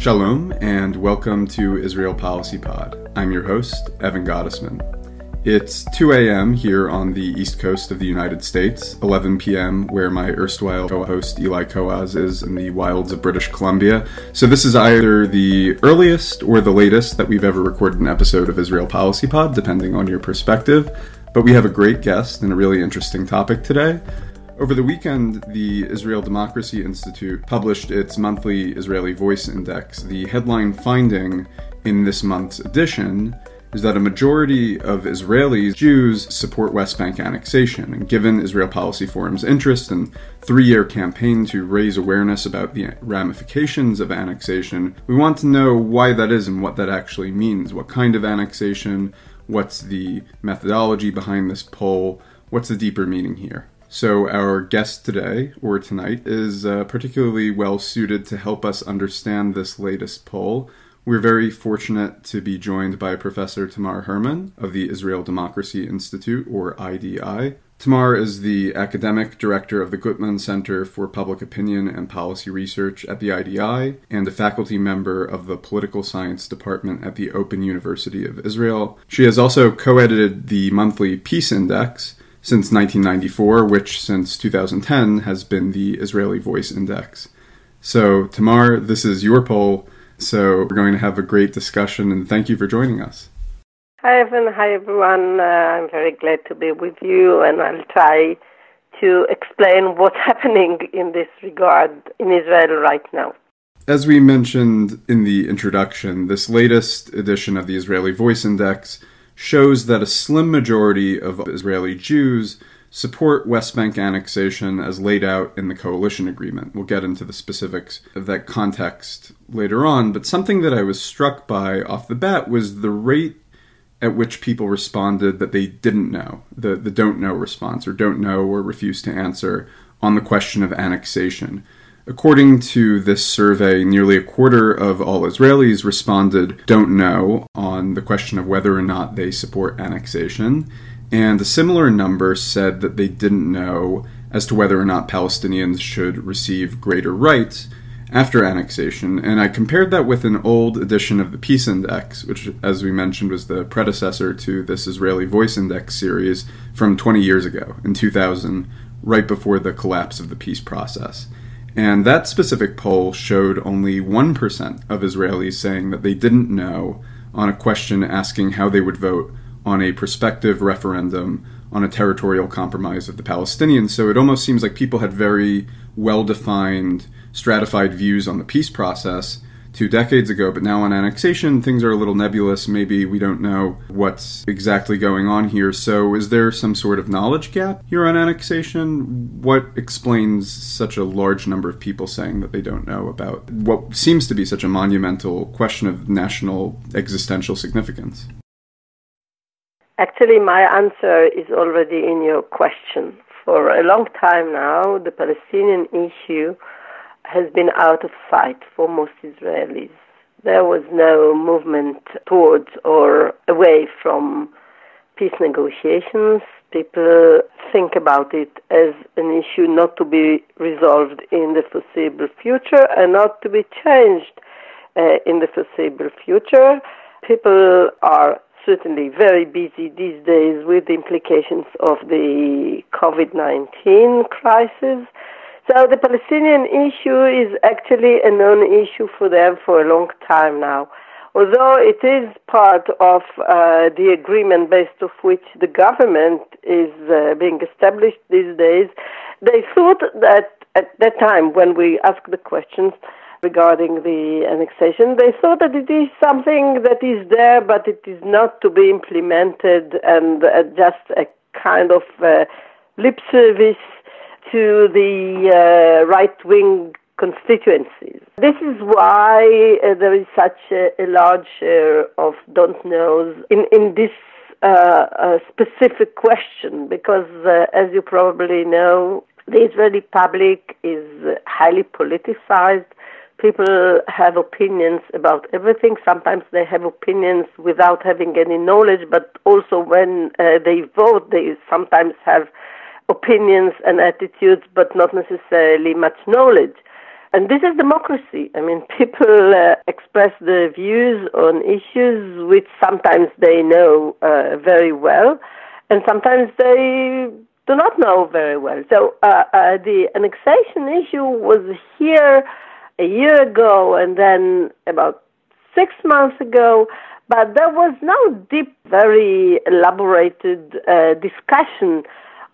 Shalom and welcome to Israel Policy Pod. I'm your host, Evan Gottesman. It's 2 a.m. here on the east coast of the United States, 11 p.m. where my erstwhile co host Eli Koaz is in the wilds of British Columbia. So, this is either the earliest or the latest that we've ever recorded an episode of Israel Policy Pod, depending on your perspective. But we have a great guest and a really interesting topic today. Over the weekend, the Israel Democracy Institute published its monthly Israeli Voice Index. The headline finding in this month's edition is that a majority of Israelis, Jews, support West Bank annexation. And given Israel Policy Forum's interest and three year campaign to raise awareness about the ramifications of annexation, we want to know why that is and what that actually means. What kind of annexation? What's the methodology behind this poll? What's the deeper meaning here? So, our guest today, or tonight, is uh, particularly well suited to help us understand this latest poll. We're very fortunate to be joined by Professor Tamar Hermann of the Israel Democracy Institute, or IDI. Tamar is the academic director of the Guttman Center for Public Opinion and Policy Research at the IDI and a faculty member of the Political Science Department at the Open University of Israel. She has also co edited the monthly Peace Index since 1994, which since 2010 has been the Israeli Voice Index. So, Tamar, this is your poll. So, we're going to have a great discussion, and thank you for joining us. Hi, Evan. Hi, everyone. Uh, I'm very glad to be with you, and I'll try to explain what's happening in this regard in Israel right now. As we mentioned in the introduction, this latest edition of the Israeli Voice Index shows that a slim majority of Israeli Jews support West Bank annexation as laid out in the coalition agreement. We'll get into the specifics of that context later on, but something that I was struck by off the bat was the rate at which people responded that they didn't know, the, the don't know response, or don't know or refuse to answer on the question of annexation. According to this survey, nearly a quarter of all Israelis responded don't know on the question of whether or not they support annexation, and a similar number said that they didn't know as to whether or not Palestinians should receive greater rights after annexation. And I compared that with an old edition of the Peace Index, which, as we mentioned, was the predecessor to this Israeli Voice Index series from 20 years ago, in 2000, right before the collapse of the peace process. And that specific poll showed only 1% of Israelis saying that they didn't know on a question asking how they would vote on a prospective referendum on a territorial compromise of the Palestinians. So it almost seems like people had very well defined, stratified views on the peace process two decades ago, but now on annexation, things are a little nebulous. Maybe we don't know what's exactly going on here. So, is there some sort of knowledge gap here on annexation? What explains such a large number of people saying that they don't know about what seems to be such a monumental question of national existential significance? Actually, my answer is already in your question. For a long time now, the Palestinian issue has been out of sight for most Israelis. There was no movement towards or away from peace negotiations. People think about it as an issue not to be resolved in the foreseeable future and not to be changed uh, in the foreseeable future. People are certainly very busy these days with the implications of the COVID 19 crisis so the Palestinian issue is actually a known issue for them for a long time now. Although it is part of uh, the agreement based of which the government is uh, being established these days, they thought that at that time when we asked the questions regarding the annexation, they thought that it is something that is there, but it is not to be implemented and uh, just a kind of uh, lip service to the uh, right wing constituencies. This is why uh, there is such a, a, large share of don't knows in, in this uh, specific question, because uh, as you probably know, the Israeli public is highly politicized. People have opinions about everything. Sometimes they have opinions without having any knowledge, but also when uh, they vote, they sometimes have opinions and attitudes, but not necessarily much knowledge. And this is democracy. I mean, people uh, express their views on issues which sometimes they know uh, very well, and sometimes they do not know very well. So uh, uh the annexation issue was here a year ago, and then about six months ago. But there was no deep, very elaborated uh, discussion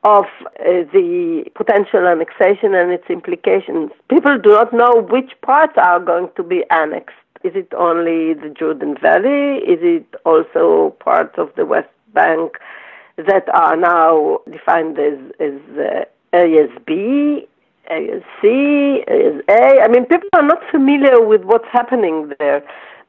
of uh, the potential annexation and its implications. People do not know which parts are going to be annexed. Is it only the Jordan Valley? Is it also parts of the West Bank that are now defined as, as uh, areas B, areas C, areas A? I mean, people are not familiar with what's happening there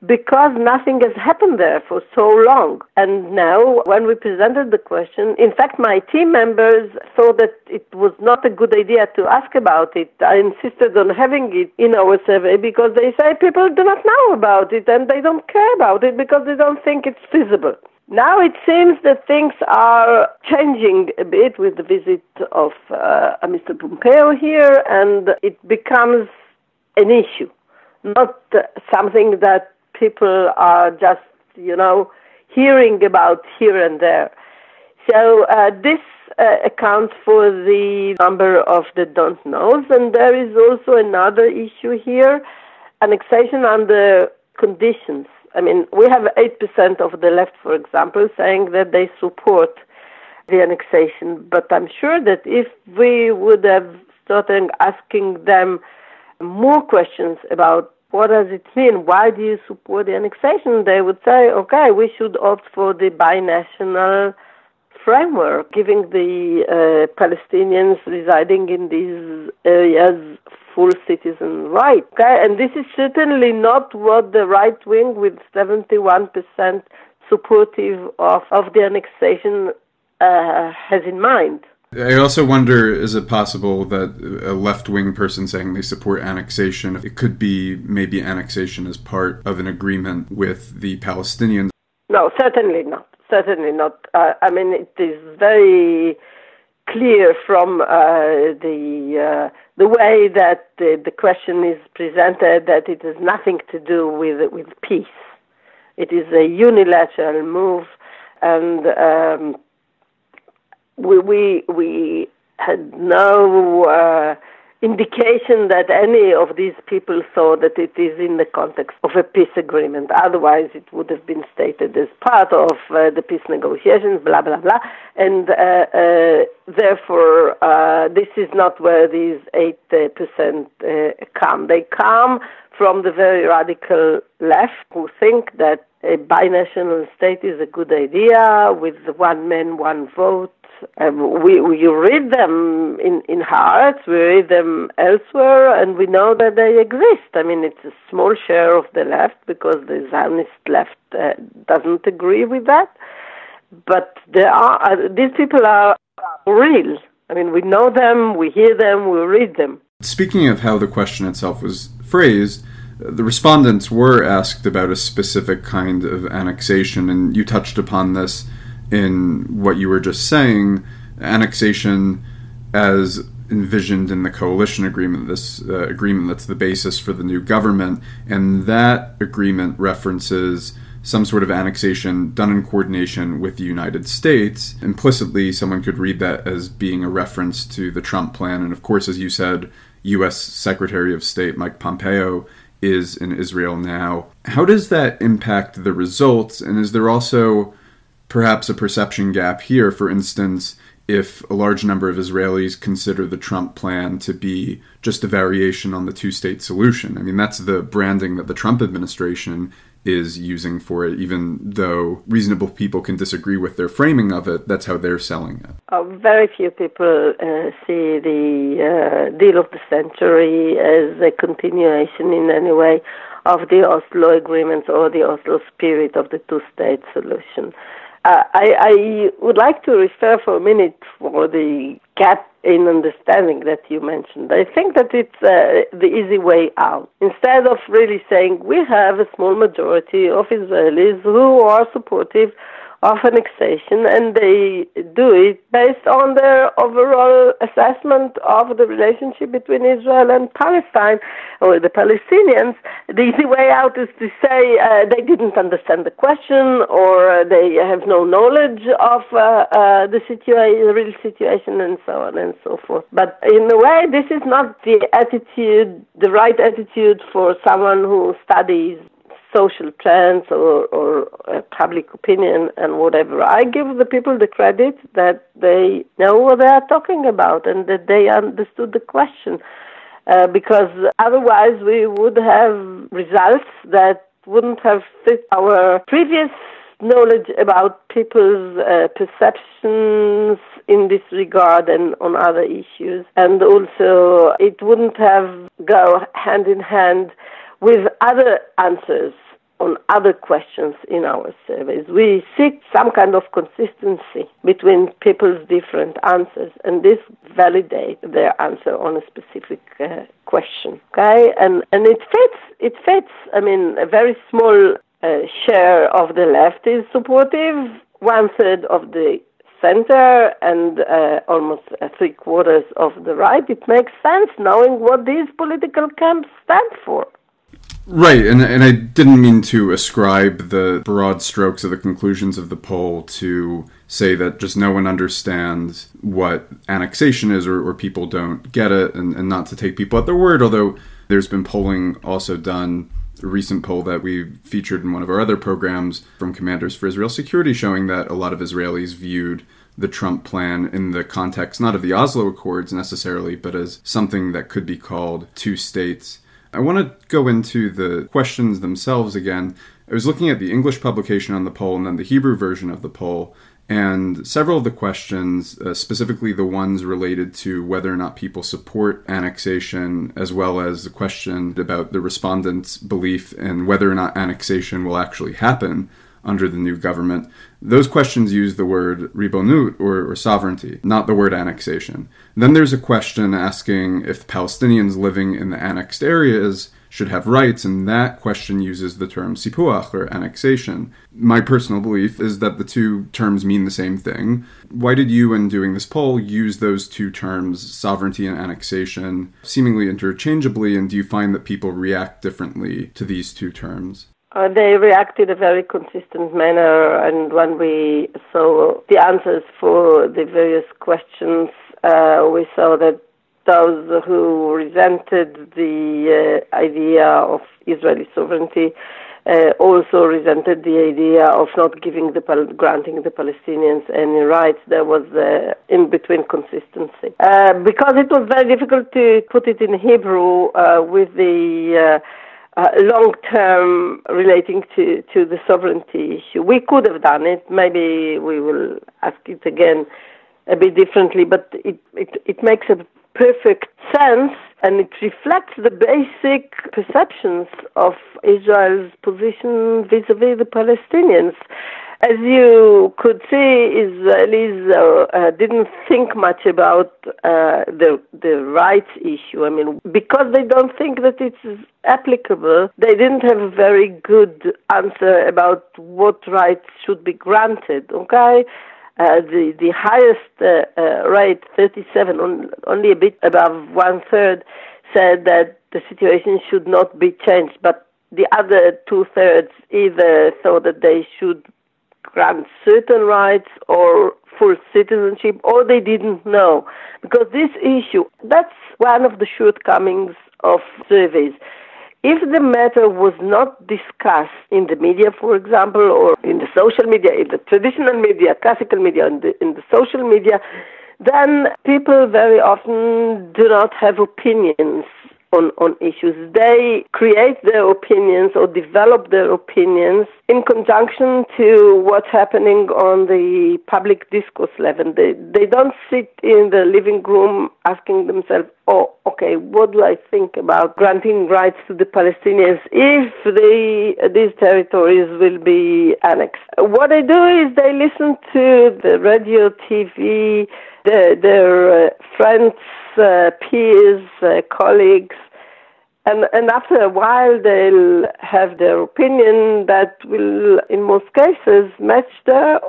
because nothing has happened there for so long. And now, when we presented the question, in fact, my team members thought that it was not a good idea to ask about it. I insisted on having it in our survey because they say people do not know about it and they don't care about it because they don't think it's feasible. Now it seems that things are changing a bit with the visit of uh, Mr. Pompeo here, and it becomes an issue, not something that people are just, you know, hearing about here and there. So uh, this uh, accounts for the number of the don't knows, and there is also another issue here: annexation under conditions. I mean, we have eight percent of the left, for example, saying that they support the annexation. But I'm sure that if we would have started asking them more questions about what does it mean? Why do you support the annexation? They would say, okay, we should opt for the binational framework, giving the uh, Palestinians residing in these areas full citizen rights. Okay? And this is certainly not what the right wing, with 71% supportive of, of the annexation, uh, has in mind. I also wonder is it possible that a left wing person saying they support annexation, it could be maybe annexation as part of an agreement with the Palestinians? No, certainly not. Certainly not. Uh, I mean, it is very clear from uh, the uh, the way that the, the question is presented that it has nothing to do with with peace. It is a unilateral move, and um, we we we had no uh, indication that any of these people saw that it is in the context of a peace agreement. Otherwise, it would have been stated as part of uh, the peace negotiations, blah blah blah. And uh, uh, therefore, uh, this is not where these eight uh, percent come. They come from the very radical left who think that a binational state is a good idea with one man, one vote, um, we, we read them in, in Haaretz, we read them elsewhere, and we know that they exist. I mean, it's a small share of the left because the Zionist left uh, doesn't agree with that. But there are uh, these people are real. I mean, we know them, we hear them, we read them. Speaking of how the question itself was phrased, the respondents were asked about a specific kind of annexation, and you touched upon this in what you were just saying, annexation as envisioned in the coalition agreement, this uh, agreement that's the basis for the new government, and that agreement references some sort of annexation done in coordination with the United States. Implicitly, someone could read that as being a reference to the Trump plan, and of course, as you said, U.S. Secretary of State Mike Pompeo is in Israel now. How does that impact the results, and is there also perhaps a perception gap here. For instance, if a large number of Israelis consider the Trump plan to be just a variation on the two state solution. I mean, that's the branding that the Trump administration is using for it, even though reasonable people can disagree with their framing of it, that's how they're selling it. Uh, very few people uh, see the uh, deal of the century as a continuation in any way of the Oslo agreements or the Oslo spirit of the two state solution. Uh, I, I, would like to refer for a minute for the gap in understanding that you mentioned. I think that it's uh, the easy way out. Instead of really saying we have a small majority of Israelis who are supportive of annexation, and they do it based on their overall assessment of the relationship between Israel and Palestine, or the Palestinians. The easy way out is to say uh, they didn't understand the question, or they have no knowledge of uh, uh, the the real situation, and so on and so forth. But in a way, this is not the attitude, the right attitude for someone who studies social trends or, or uh, public opinion and whatever. I give the people the credit that they know what they are talking about and that they understood the question. Uh, because otherwise we would have results that wouldn't have fit our previous knowledge about people's uh, perceptions in this regard and on other issues. And also, it wouldn't have go hand in hand with other answers on other questions in our surveys. We seek some kind of consistency between people's different answers, and this validates their answer on a specific uh, question. Okay, and and it fits. It fits. I mean, a very small uh, share of the left is supportive. One third of the center and uh, almost uh, three quarters of the right. It makes sense knowing what these political camps stand for. Right, and and I didn't mean to ascribe the broad strokes of the conclusions of the poll to say that just no one understands what annexation is or, or people don't get it and, and not to take people at their word, although there's been polling also done a recent poll that we featured in one of our other programs from Commanders for Israel Security showing that a lot of Israelis viewed the Trump plan in the context not of the Oslo Accords necessarily, but as something that could be called two states I want to go into the questions themselves again. I was looking at the English publication on the poll and then the Hebrew version of the poll, and several of the questions, uh, specifically the ones related to whether or not people support annexation, as well as the question about the respondents' belief in whether or not annexation will actually happen, under the new government, those questions use the word ribonut or, or, sovereignty, not the word annexation. Then there's a question asking if Palestinians living in the annexed areas should have rights, and that question uses the term sipuach or annexation. My personal belief is that the two terms mean the same thing. Why did you, in doing this poll, use those two terms, sovereignty and annexation, seemingly interchangeably, and do you find that people react differently to these two terms? Uh, they reacted in a very consistent manner, and when we saw the answers for the various questions, uh, we saw that those who resented the uh, idea of Israeli sovereignty uh, also resented the idea of not giving the granting the Palestinians any rights. There was uh, in between consistency uh, because it was very difficult to put it in Hebrew uh, with the uh, long term relating to, to the sovereignty issue. We could have done it. Maybe we will ask it again a bit differently, but it, it, it makes a perfect sense and it reflects the basic perceptions of Israel's position vis a vis the Palestinians. As you could see, Israelis uh, uh, didn't think much about uh, the the rights issue. I mean, because they don't think that it's applicable, they didn't have a very good answer about what rights should be granted. Okay. Uh, the the highest uh, uh, rate, 37, on, only a bit above one third, said that the situation should not be changed, but the other two thirds either thought that they should grant certain rights or full citizenship, or they didn't know. Because this issue, that's one of the shortcomings of surveys. If the matter was not discussed in the media, for example, or in the social media, in the traditional media, classical media, in the, in the social media, then people very often do not have opinions on, on issues. They create their opinions or develop their opinions in conjunction to what's happening on the public discourse level. They, they don't sit in the living room asking themselves, oh, okay, what do I think about granting rights to the Palestinians if the, these territories will be annexed? What they do is they listen to the radio, TV, the, their uh, friends, uh, peers, uh, colleagues, And, and after a while, they'll have their opinion that will, in most cases, match their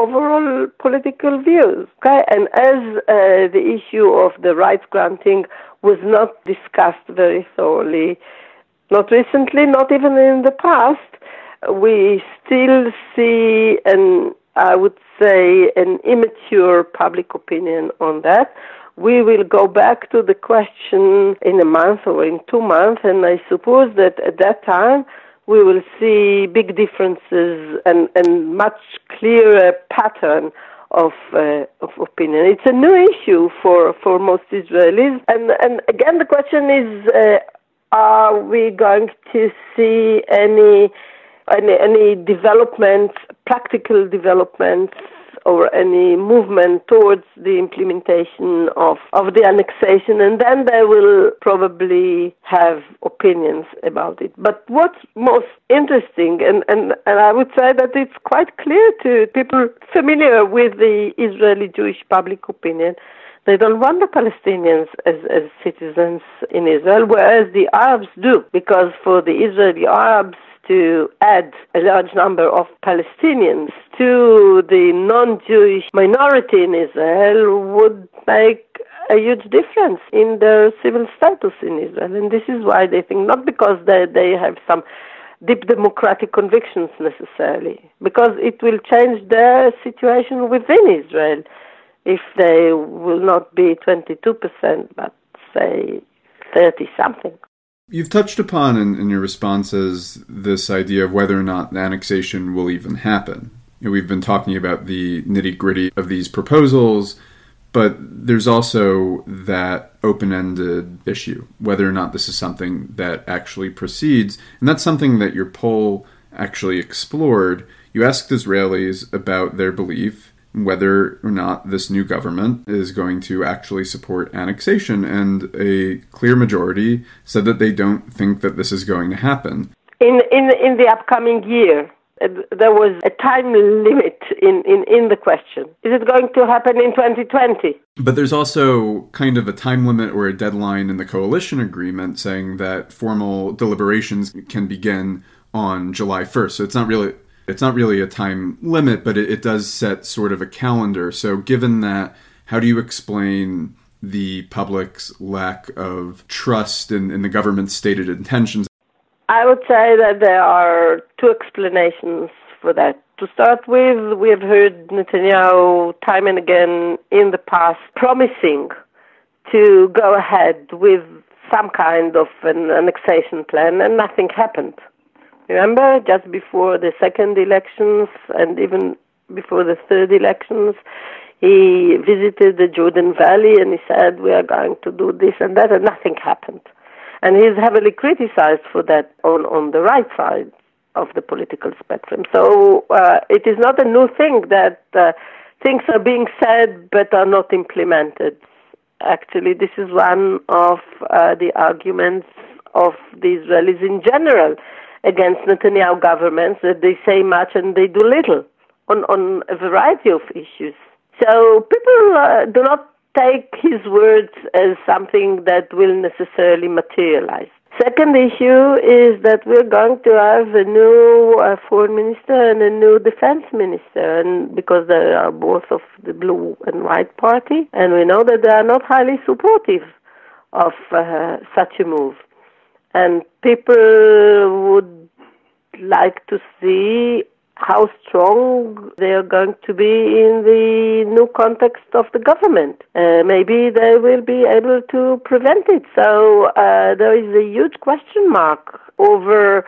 overall political views. Okay, and as uh, the issue of the rights granting was not discussed very thoroughly, not recently, not even in the past, we still see an, I would say, an immature public opinion on that. We will go back to the question in a month or in two months, and I suppose that at that time we will see big differences and, and much clearer pattern of uh, of opinion. It's a new issue for, for most Israelis, and and again the question is: uh, Are we going to see any any, any developments, practical developments or any movement towards the implementation of, of the annexation, and then they will probably have opinions about it. But what's most interesting, and, and, and I would say that it's quite clear to people familiar with the Israeli Jewish public opinion, they don't want the Palestinians as, as citizens in Israel, whereas the Arabs do, because for the Israeli Arabs, to add a large number of Palestinians to the non-Jewish minority in Israel would make a huge difference in their civil status in Israel. And this is why they think, not because they, they have some deep democratic convictions necessarily, because it will change their situation within Israel if they will not be 22%, but say 30 something. You've touched upon in, in, your responses this idea of whether or not annexation will even happen. You know, we've been talking about the nitty gritty of these proposals, but there's also that open ended issue whether or not this is something that actually proceeds. And that's something that your poll actually explored. You asked Israelis about their belief whether or not this new government is going to actually support annexation. And a clear majority said that they don't think that this is going to happen. In, in, in the upcoming year, uh, there was a time limit in, in, in the question. Is it going to happen in 2020? But there's also kind of a time limit or a deadline in the coalition agreement saying that formal deliberations can begin on July 1st. So it's not really it's not really a time limit, but it, it does set sort of a calendar. So, given that, how do you explain the public's lack of trust in, in the government's stated intentions? I would say that there are two explanations for that. To start with, we have heard Netanyahu time and again in the past promising to go ahead with some kind of an annexation plan, and nothing happened. Remember, just before the second elections and even before the third elections, he visited the Jordan Valley and he said, We are going to do this and that, and nothing happened. And he's heavily criticized for that on, on the right side of the political spectrum. So uh, it is not a new thing that uh, things are being said but are not implemented. Actually, this is one of uh, the arguments of the Israelis in general against Netanyahu governments that they say much and they do little on, on a variety of issues. So people uh, do not take his words as something that will necessarily materialize. Second issue is that we're going to have a new uh, foreign minister and a new defense minister, and because they are both of the blue and white party, and we know that they are not highly supportive of uh, such a move and people would like to see how strong they are going to be in the new context of the government. Uh, maybe they will be able to prevent it. So uh, there is a huge question mark over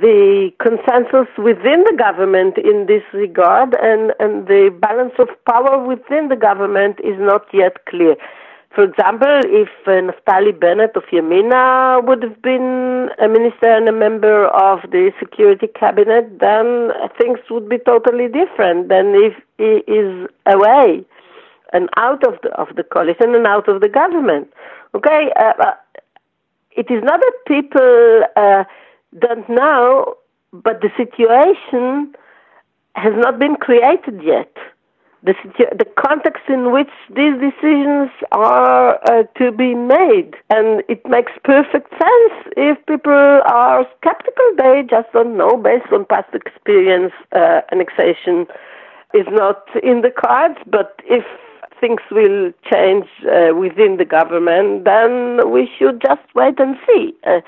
the consensus within the government in this regard, and, and the balance of power within the government is not yet clear. For example, if uh, Naftali Bennett of Yamina would have been a minister and a member of the security cabinet, then things would be totally different than if he is away and out of the, of the coalition and out of the government. Okay, uh, uh, it is not that people uh, don't know, but the situation has not been created yet. The, the context in which these decisions are uh, to be made. And it makes perfect sense if people are skeptical. They just don't know, based on past experience, uh, annexation is not in the cards. But if things will change uh, within the government, then we should just wait and see. Uh,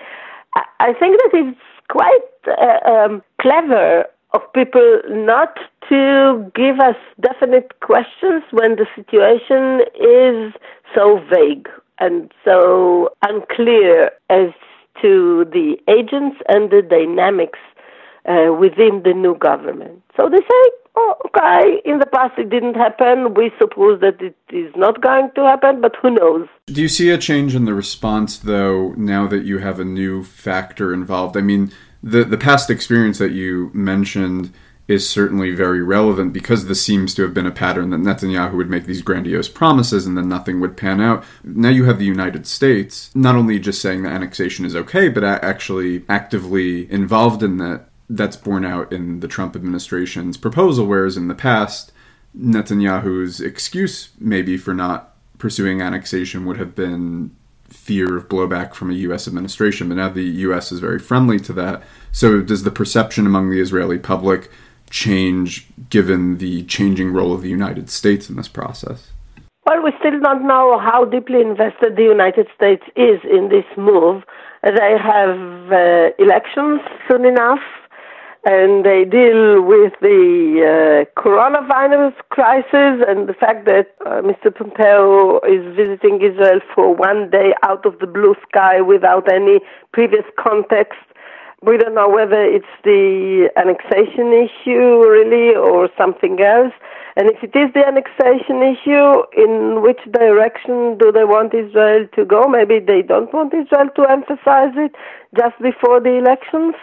I think that it's quite uh, um, clever of people not to give us definite questions when the situation is so vague and so unclear as to the agents and the dynamics uh, within the new government. So they say, oh, okay, in the past it didn't happen. We suppose that it is not going to happen, but who knows? Do you see a change in the response, though, now that you have a new factor involved? I mean, the the past experience that you mentioned is certainly very relevant because this seems to have been a pattern that Netanyahu would make these grandiose promises and then nothing would pan out. Now you have the United States not only just saying that annexation is okay, but actually actively involved in that. That's borne out in the Trump administration's proposal, whereas in the past, Netanyahu's excuse maybe for not pursuing annexation would have been fear of blowback from a U.S. administration, but now the U.S. is very friendly to that. So, does the perception among the Israeli public change given the changing role of the United States in this process? Well, we still don't know how deeply invested the United States is in this move. They have uh, elections soon enough and they deal with the uh, coronavirus crisis and the fact that uh, Mr. Pompeo is visiting Israel for one day out of the blue sky without any previous context. We don't know whether it's the annexation issue really or something else. And if it is the annexation issue, in which direction do they want Israel to go? Maybe they don't want Israel to emphasize it just before the elections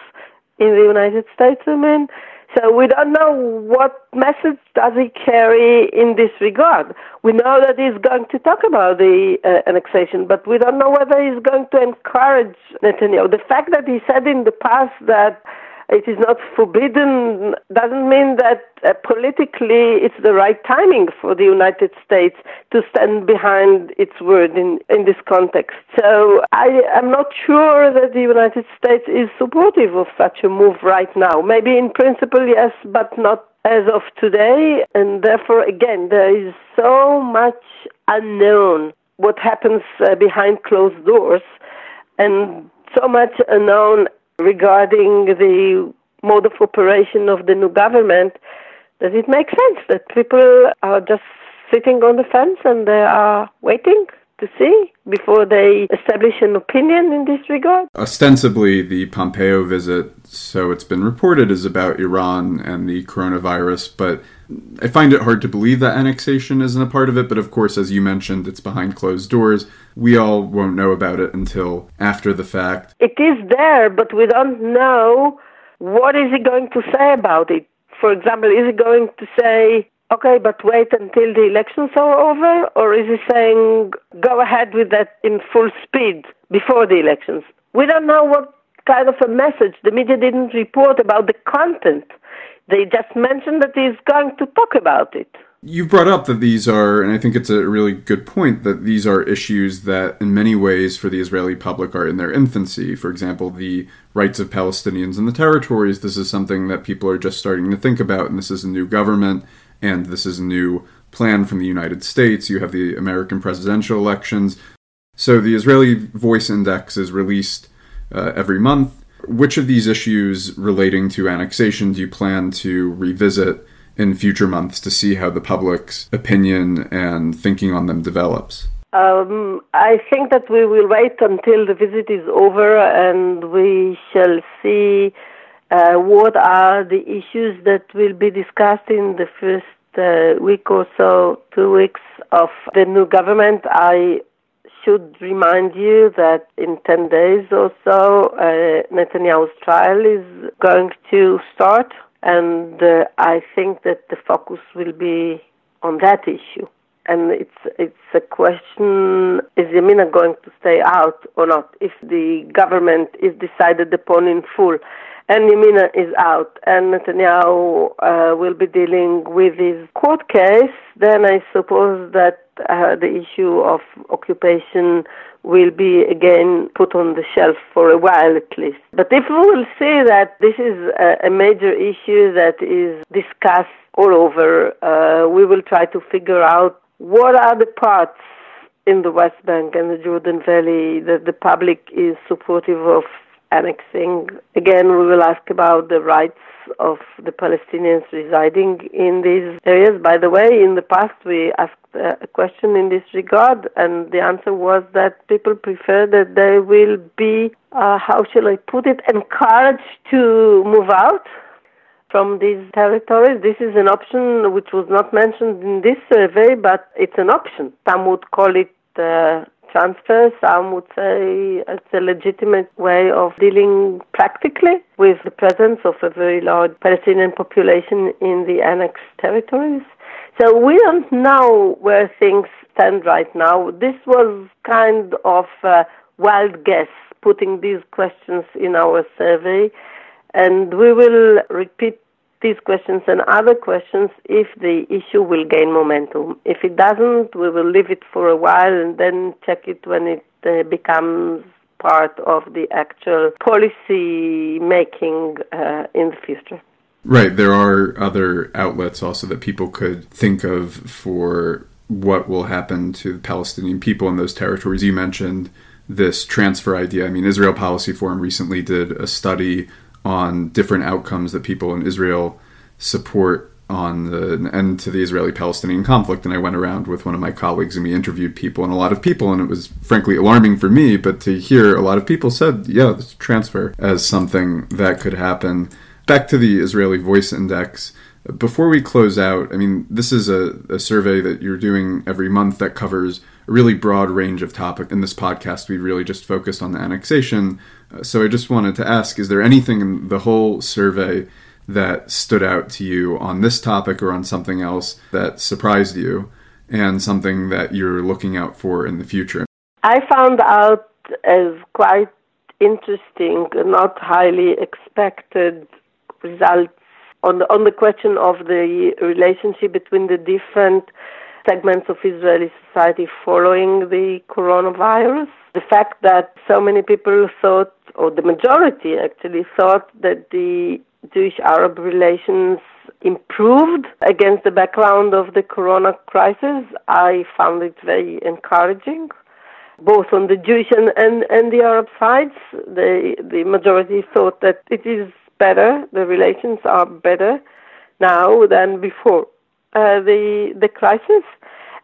in the United States, I mean. So we don't know what message does he carry in this regard. We know that he's going to talk about the uh, annexation, but we don't know whether he's going to encourage Netanyahu. The fact that he said in the past that it is not forbidden doesn't mean that uh, politically it's the right timing for the United States to stand behind its word in, in this context. So I am not sure that the United States is supportive of such a move right now. Maybe in principle, yes, but not as of today. And therefore, again, there is so much unknown what happens uh, behind closed doors and so much unknown regarding the mode of operation of the new government that it makes sense that people are just sitting on the fence and they are waiting to see before they establish an opinion in this regard. Ostensibly, the Pompeo visit, so it's been reported, is about Iran and the coronavirus, but I find it hard to believe that annexation isn't a part of it, but of course, as you mentioned, it's behind closed doors. We all won't know about it until after the fact. It is there, but we don't know what is he going to say about it. For example, is he going to say, okay, but wait until the elections are over? Or is he saying, go ahead with that in full speed before the elections? We don't know what kind of a message. The media didn't report about the content they just mentioned that he's going to talk about it. You brought up that these are, and I think it's a really good point, that these are issues that, in many ways, for the Israeli public, are in their infancy. For example, the rights of Palestinians in the territories. This is something that people are just starting to think about, and this is a new government, and this is a new plan from the United States. You have the American presidential elections. So the Israeli Voice Index is released uh, every month which of these issues relating to annexation do you plan to revisit in future months to see how the public's opinion and thinking on them develops? Um, I think that we will wait until the visit is over and we shall see uh, what are the issues that will be discussed in the first uh, week or so, two weeks of the new government. I should remind you that in 10 days or so, uh, Netanyahu's trial is going to start, and uh, I think that the focus will be on that issue. And it's it's a question: Is Yamina going to stay out or not? If the government is decided upon in full, and Yamina is out, and Netanyahu uh, will be dealing with his court case, then I suppose that uh, the issue of occupation will be again put on the shelf for a while at least. But if we will say that this is a, a major issue that is discussed all over, uh, we will try to figure out what are the parts in the West Bank and the Jordan Valley that the public is supportive of annexing. Again, we will ask about the rights of the Palestinians residing in these areas. By the way, in the past we asked a question in this regard, and the answer was that people prefer that they will be, uh, how shall I put it, encouraged to move out from these territories. This is an option which was not mentioned in this survey, but it's an option. Some would call it uh, transfer. Some would say it's a legitimate way of dealing practically with the presence of a very large Palestinian population in the annexed territories. So we don't know where things stand right now. This was kind of a wild guess putting these questions in our survey, and we will repeat these questions and other questions if the issue will gain momentum. If it doesn't, we will leave it for a while and then check it when it uh, becomes part of the actual policy making uh, in the future. Right. There are other outlets also that people could think of for what will happen to the Palestinian people in those territories. You mentioned this transfer idea. I mean, Israel Policy Forum recently did a study on different outcomes that people in Israel support on the end to the Israeli Palestinian conflict. And I went around with one of my colleagues and we interviewed people and a lot of people, and it was frankly alarming for me, but to hear a lot of people said, yeah, this transfer as something that could happen. Back to the Israeli Voice Index. Before we close out, I mean, this is a, a survey that you're doing every month that covers a really broad range of topic. In this podcast, we really just focused on the annexation. Uh, so I just wanted to ask: Is there anything in the whole survey that stood out to you on this topic or on something else that surprised you, and something that you're looking out for in the future? I found out as quite interesting, not highly expected results on the, on the question of the relationship between the different segments of Israeli society following the coronavirus. The fact that so many people thought, or the majority actually thought, that the Jewish Arab relations improved against the background of the corona crisis, I found it very encouraging. Both on the Jewish and, and, and the Arab sides, the, the majority thought that it is better, the relations are better now than before uh, the, the crisis.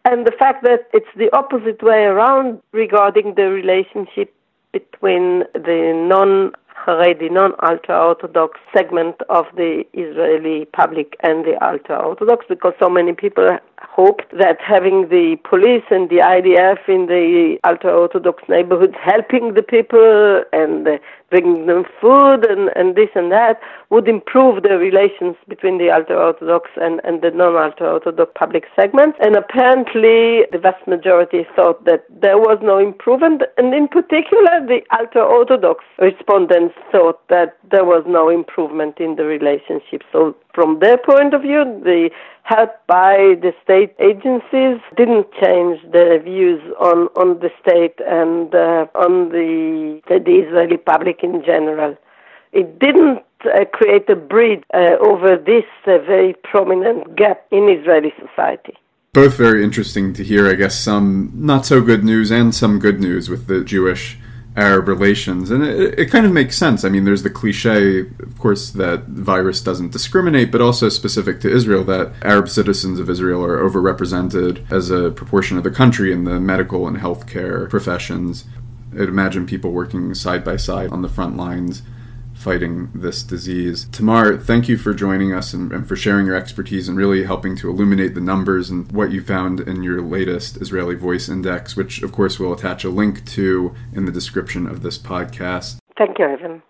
And the fact that it's the opposite way around regarding the relationship between the non Haredi, non-ultra-Orthodox segment of the Israeli public and the ultra-Orthodox because so many people hoped that having the police and the IDF in the ultra-Orthodox neighborhoods helping the people and uh, bringing them food and, and this and that would improve the relations between the ultra-Orthodox and, and the non-ultra-Orthodox public segments. And apparently the vast majority thought that there was no improvement and in particular the ultra-Orthodox respondents thought that there was no improvement in the relationship. So from their point of view, the help by the state agencies didn't change their views on, on the state and uh, on the, the Israeli public in general. It didn't uh, create a bridge uh, over this uh, very prominent gap in Israeli society both very interesting to hear. I guess some not so good news and some good news with the Jewish Arab relations, and it, it, kind of makes sense. I mean, there's the cliche, of course, that virus doesn't discriminate, but also specific to Israel that Arab citizens of Israel are overrepresented as a proportion of the country in the medical and healthcare professions. I'd imagine people working side by side on the front lines fighting this disease. Tamar, thank you for joining us and, and, for sharing your expertise and really helping to illuminate the numbers and what you found in your latest Israeli Voice Index, which, of course, we'll attach a link to in the description of this podcast. Thank you, Evan.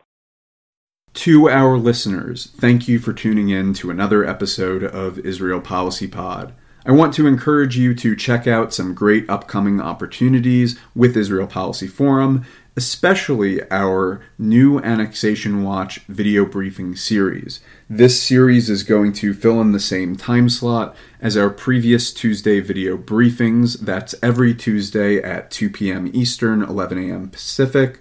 To our listeners, thank you for tuning in to another episode of Israel Policy Pod. I want to encourage you to check out some great upcoming opportunities with Israel Policy Forum, especially our new Annexation Watch video briefing series. This series is going to fill in the same time slot as our previous Tuesday video briefings. That's every Tuesday at 2 p.m. Eastern, 11 a.m. Pacific.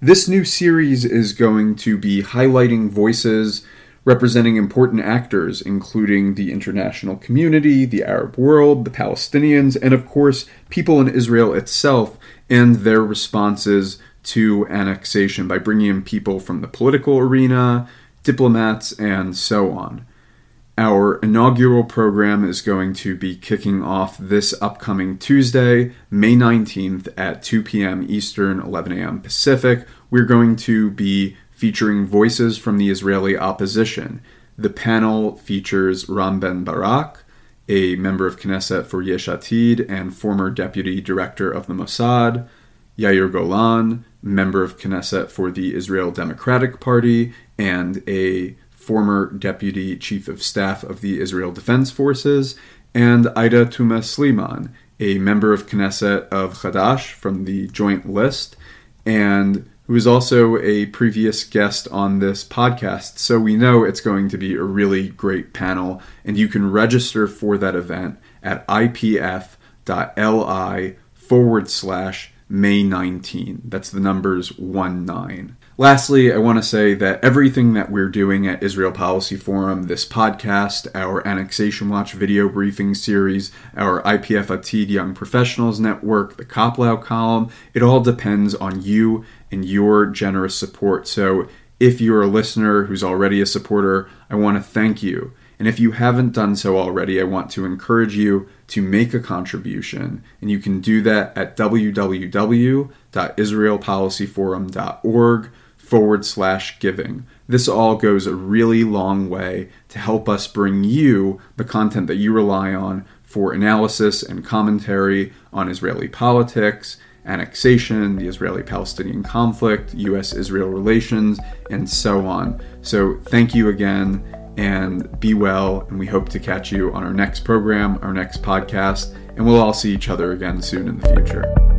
This new series is going to be highlighting voices representing important actors, including the international community, the Arab world, the Palestinians, and of course, people in Israel itself and their responses to annexation by bringing in people from the political arena, diplomats, and so on. Our inaugural program is going to be kicking off this upcoming Tuesday, May 19th at 2 p.m. Eastern, 11 a.m. Pacific. We're going to be featuring voices from the Israeli opposition. The panel features Ram Ben Barak, a member of Knesset for Yesh Atid and former deputy director of the Mossad, Yair Golan, member of Knesset for the Israel Democratic Party and a former deputy chief of staff of the Israel Defense Forces, and Aida Touma-Sliman, a member of Knesset of Hadash from the Joint List, and who is also a previous guest on this podcast. So we know it's going to be a really great panel, and you can register for that event at ipf.li forward slash May 19. That's the numbers 1 9. Lastly, I want to say that everything that we're doing at Israel Policy Forum, this podcast, our Annexation Watch video briefing series, our IPF Atid Young Professionals Network, the Koplow column, it all depends on you and your generous support. So if you're a listener who's already a supporter, I want to thank you. And if you haven't done so already, I want to encourage you to make a contribution. And you can do that at www.israelpolicyforum.org forward slash giving. This all goes a really long way to help us bring you the content that you rely on for analysis and commentary on Israeli politics, annexation, the Israeli Palestinian conflict, U.S. Israel relations, and so on. So, thank you again and be well. And we hope to catch you on our next program, our next podcast, and we'll all see each other again soon in the future.